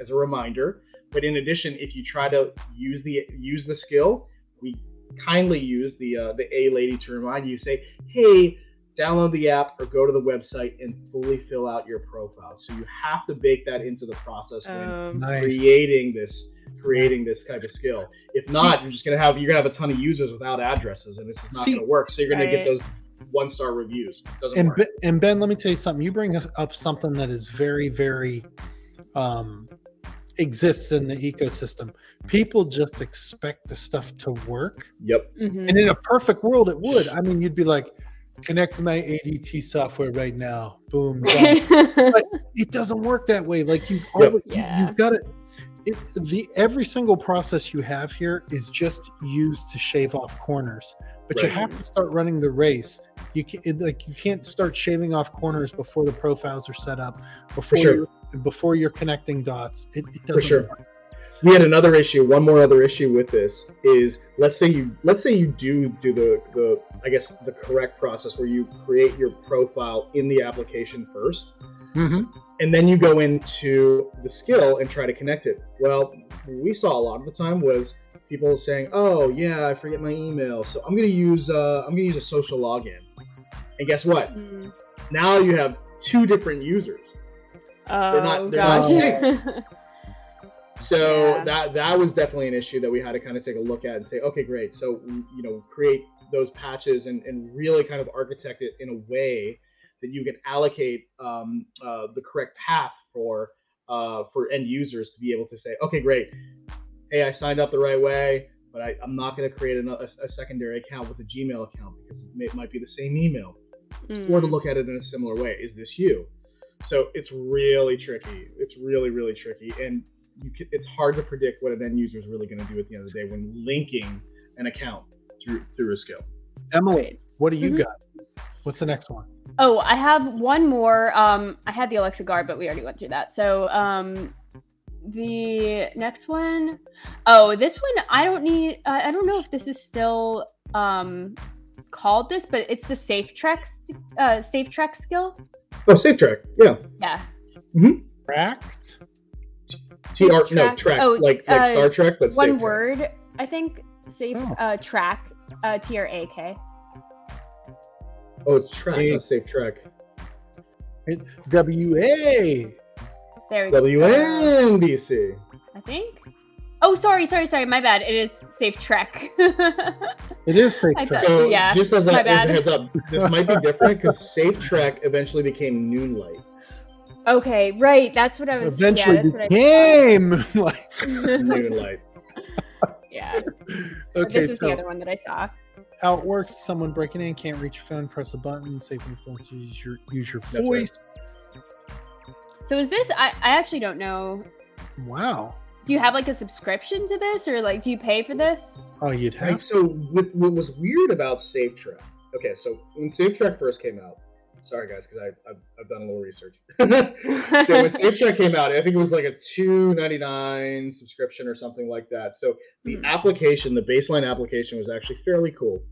as a reminder. But in addition, if you try to use the use the skill, we kindly use the uh, the A lady to remind you, say, hey, download the app or go to the website and fully fill out your profile. So you have to bake that into the process when Um, Nice. creating this creating this type of skill. If not, you're just gonna have you're gonna have a ton of users without addresses, and it's just not See- gonna work. So you're gonna get those one star reviews. Doesn't And work. ben, and Ben, let me tell you something. You bring up something that is very, very um, exists in the ecosystem. People just expect the stuff to work, Yep. mhm. and in a perfect world, it would. I mean, you'd be like, connect my ADT software right now. Boom. done. *laughs* it doesn't work that way. Like you, Yep. always, you Yeah. have got to. It, the every single process you have here is just used to shave off corners, but you have to start running the race. You can it, like you can't start shaving off corners before the profiles are set up, before sure. you're, before you're connecting dots. It, it doesn't. sure. work. We had another issue. One more other issue with this is let's say you let's say you do do the the I guess the correct process where you create your profile in the application first. Mhm. And then you go into the skill and try to connect it. Well, what we saw a lot of the time was people saying, "Oh yeah, I forget my email, so I'm gonna use uh, I'm gonna use a social login." And guess what? Mm. Now you have two different users. Oh not- they're not gosh. *laughs* So Yeah. that that was definitely an issue that we had to kind of take a look at and say, okay, great. So you know, create those patches and, and really kind of architect it in a way that you can allocate um, uh, the correct path for uh, for end users to be able to say, okay, great. Hey, I signed up the right way, but I, I'm not going to create another, a secondary account with a Gmail account because it, may, might be the same email or to Mm. look at it in a similar way. Is this you? So it's really tricky. It's really, really tricky. And you can, it's hard to predict what an end user is really going to do at the end of the day when linking an account through through a skill. Emily, what do you Mhm. got? What's the next one? Oh, I have one more. Um, I had the Alexa Guard, but we already went through that. So, um, the next one, oh, this one, I don't need. I I don't know if this is still um called this, but it's the Safe Trek, uh, Safe Trek skill. Oh, safe track. Yeah. Yeah. Mhm. Tracks? T R no Track. track Oh, like like uh, Star Trek, but One safe track. word, I think. Safe Oh. uh, track. Uh, T R A K. Oh, it's track, Hey. not safe track. W A. There we go. WNBC. I think. Oh, sorry, sorry, sorry. My bad. It is Safe Trek. *laughs* It is fake I track. thought- So yeah, just as a, my as a bad. heads up, this *laughs* might be different because Safe Track eventually became Noonlight. okay, right. That's what I was. Eventually yeah, that's what I became like. *laughs* Noonlight. yeah. Okay, this is so the other one that I saw. How it works: someone breaking in can't reach your phone, press a button, safely phone to use your use your right. voice. So is this? I, I actually don't know. Wow. Do you have like a subscription to this, or like do you pay for this? Oh, you'd Right, have. so what, what was weird about Safe Track? Okay, so when Safe Track first came out, sorry guys, because I've, I've done a little research. *laughs* so when Track came out, I think it was like a two ninety nine subscription or something like that. So the Hmm. application, the baseline application, was actually fairly cool.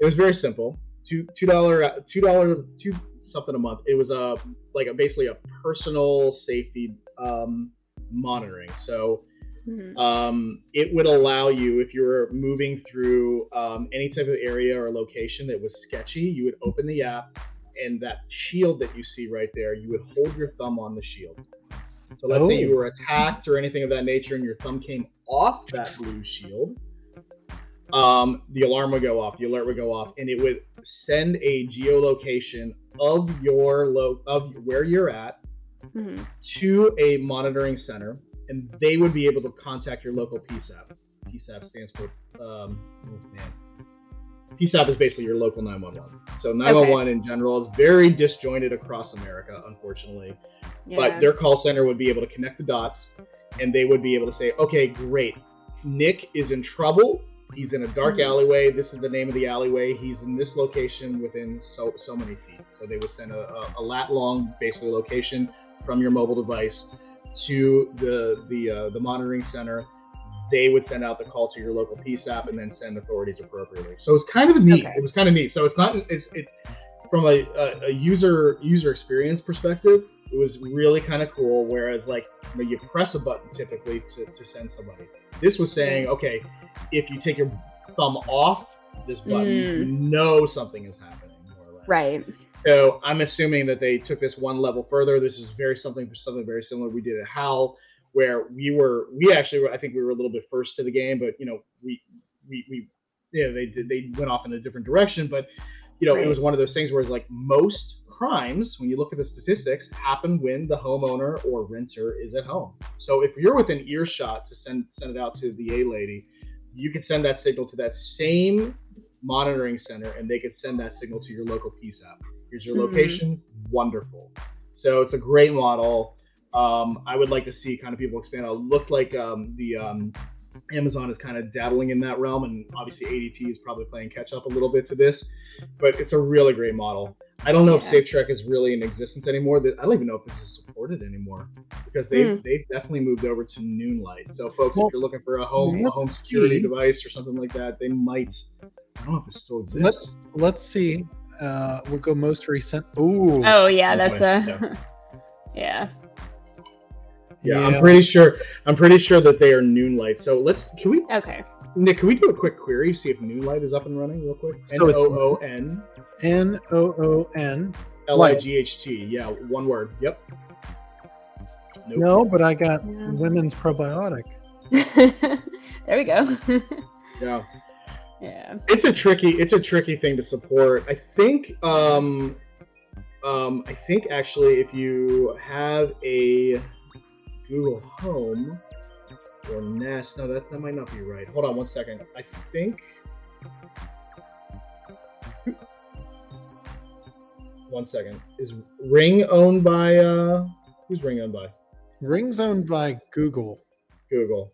It was very simple. two two dollar two dollar two something a month. It was a like a basically a personal safety um, monitoring. So Mhm. um, it would allow you if you were moving through um, any type of area or location that was sketchy, you would open the app and that shield that you see right there, you would hold your thumb on the shield. So let's say Oh. you were attacked or anything of that nature, and your thumb came off that blue shield. Um, the alarm would go off, the alert would go off, and it would send a geolocation of your lo- of where you're at Mhm. to a monitoring center, and they would be able to contact your local PSAP. PSAP stands for, um, oh man. PSAP is basically your local 911. So 911 in general is very disjointed across America, unfortunately. Yeah. But their call center would be able to connect the dots, and they would be able to say, okay, great. Nick is in trouble. He's in a dark Mhm. alleyway. This is the name of the alleyway. He's in this location within so so many feet. So they would send a, a, a lat long basically location from your mobile device to the the uh, the monitoring center. They would send out the call to your local PSAP and then send authorities appropriately. So it's kind of neat. Okay. It was kind of neat. So it's not it's, it's from a, a, a user user experience perspective. It was really kind of cool. Whereas like you, know, you press a button typically to, to send somebody. This was saying, okay, if you take your thumb off this button, you mm. know something is happening. More or less. right. So I'm assuming that they took this one level further. This is very something for something very similar we did at HAL, where we were we actually were, I think we were a little bit first to the game, but you know we we we yeah they did they went off in a different direction, but you know it was one of those things where it's like most crimes when you look at the statistics happen when the homeowner or renter is at home. So if you're within earshot to send send it out to the A lady, you can send that signal to that same monitoring center and they could send that signal to your local PSAP. Here's your Mhm. location. Wonderful. So it's a great model. Um, I would like to see kind of people expand. It looks like um, the um, Amazon is kind of dabbling in that realm, and obviously ADT is probably playing catch up a little bit to this. But it's a really great model. I don't know Yeah. if Safe Trek is really in existence anymore. I don't even know if this is supported anymore because they've Hmm. they've definitely moved over to Noonlight. So folks, Well, if you're looking for a home a home security see. device or something like that, they might. I don't know if it still exists. Let's let's see. Uh, we'll go most recent. Ooh. Oh yeah, Oh, that's boy. a yeah. *laughs* Yeah, I'm pretty sure. I'm pretty sure that they are Noonlight. So let's. Can we, Okay. Nick? Can we do a quick query see if Noonlight is up and running real quick? N So it's- O O N N O O N. L I G H T. Yeah, one word. Yep. Nope. No, but I got Yeah. women's probiotic. *laughs* there we go. *laughs* Yeah, yeah. it's a tricky. It's a tricky thing to support. I think. Um, um, I think actually, if you have a Google Home or Nest, no, that that might not be right. Hold on one second. I think. One second. Is Ring owned by uh who's Ring owned by? Rings owned by Google. Google.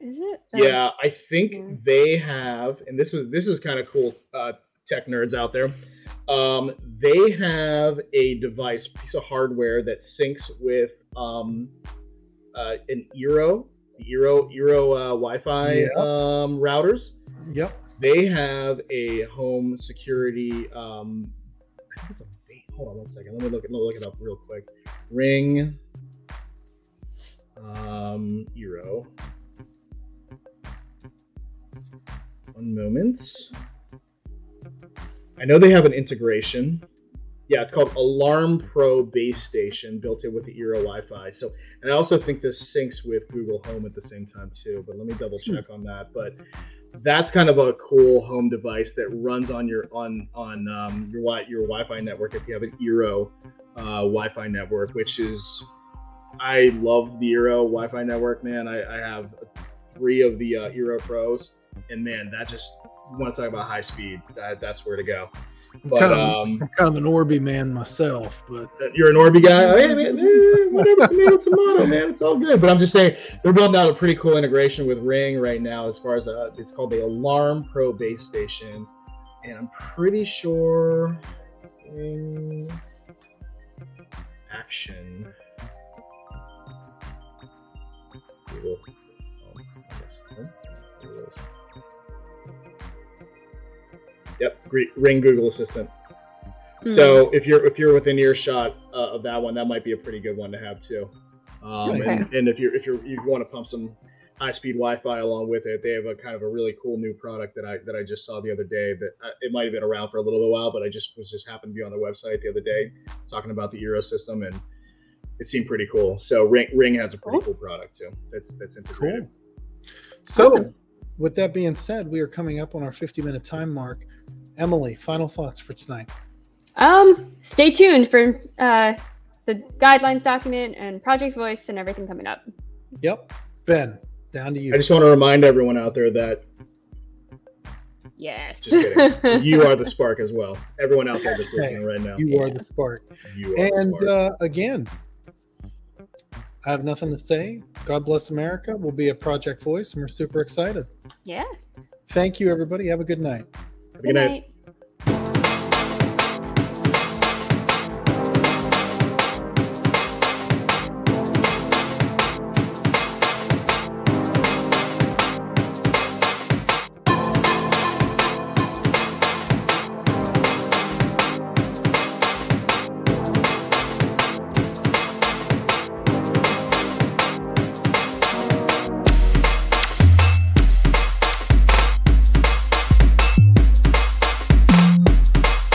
Is it? Yeah, I think Yeah. they have, and this is this is kind of cool, uh, tech nerds out there. Um, they have a device, piece of hardware that syncs with um, uh, an Eero, the Eero Eero uh, Wi-Fi Yeah. um, routers. Yep. They have a home security. Um, I think it's a bait. Hold on one second. Let me look. Let me look it up real quick. Ring. Um, Eero. One moment. I know they have an integration. Yeah, it's called Alarm Pro Base Station, built in with the Eero Wi-Fi. So, and I also think this syncs with Google Home at the same time too. But let me double check on that. But that's kind of a cool home device that runs on your on on um, your your Wi-Fi network if you have an Eero uh, Wi-Fi network, which is I love the Eero Wi-Fi network, man. I, I have three of the uh, Eero Pros, and man, that just want to talk about high speed. That, that's where to go. I'm But kind, of, um, I'm kind of an Orbi man myself, but you're an Orbi guy. Hey, man, eh, whatever, tomato, tomato, man. It's all good. But I'm just saying, they're building out a pretty cool integration with Ring right now. As far as uh, it's called the Alarm Pro Base Station, and I'm pretty sure Ring Action. Google. Yep. Ring Google Assistant. Hmm. So if you're if you're within earshot uh, of that one, that might be a pretty good one to have too. Um, Nice. and, and if you're if you're you want to pump some high speed Wi-Fi along with it, they have a kind of a really cool new product that I that I just saw the other day. That uh, it might have been around for a little while, but I just was just happened to be on the website the other day talking about the Eero system, and it seemed pretty cool. So Ring Ring has a pretty Cool. cool product too. That's that's integrated. Cool. So, Awesome. With that being said, we are coming up on our 50 minute time mark. Emily, final thoughts for tonight. Um, stay tuned for uh, the guidelines document and Project Voice and everything coming up. Yep. Ben, down to you. I just want to remind everyone out there that Yes. *laughs* You are the spark as well. Everyone out there that's listening right now, you are the spark. you are the And spark. uh, again, I have nothing to say. God bless America. We'll be a Project Voice, and we're super excited. yeah. Thank you, everybody. Have a good night. Have a good night. night.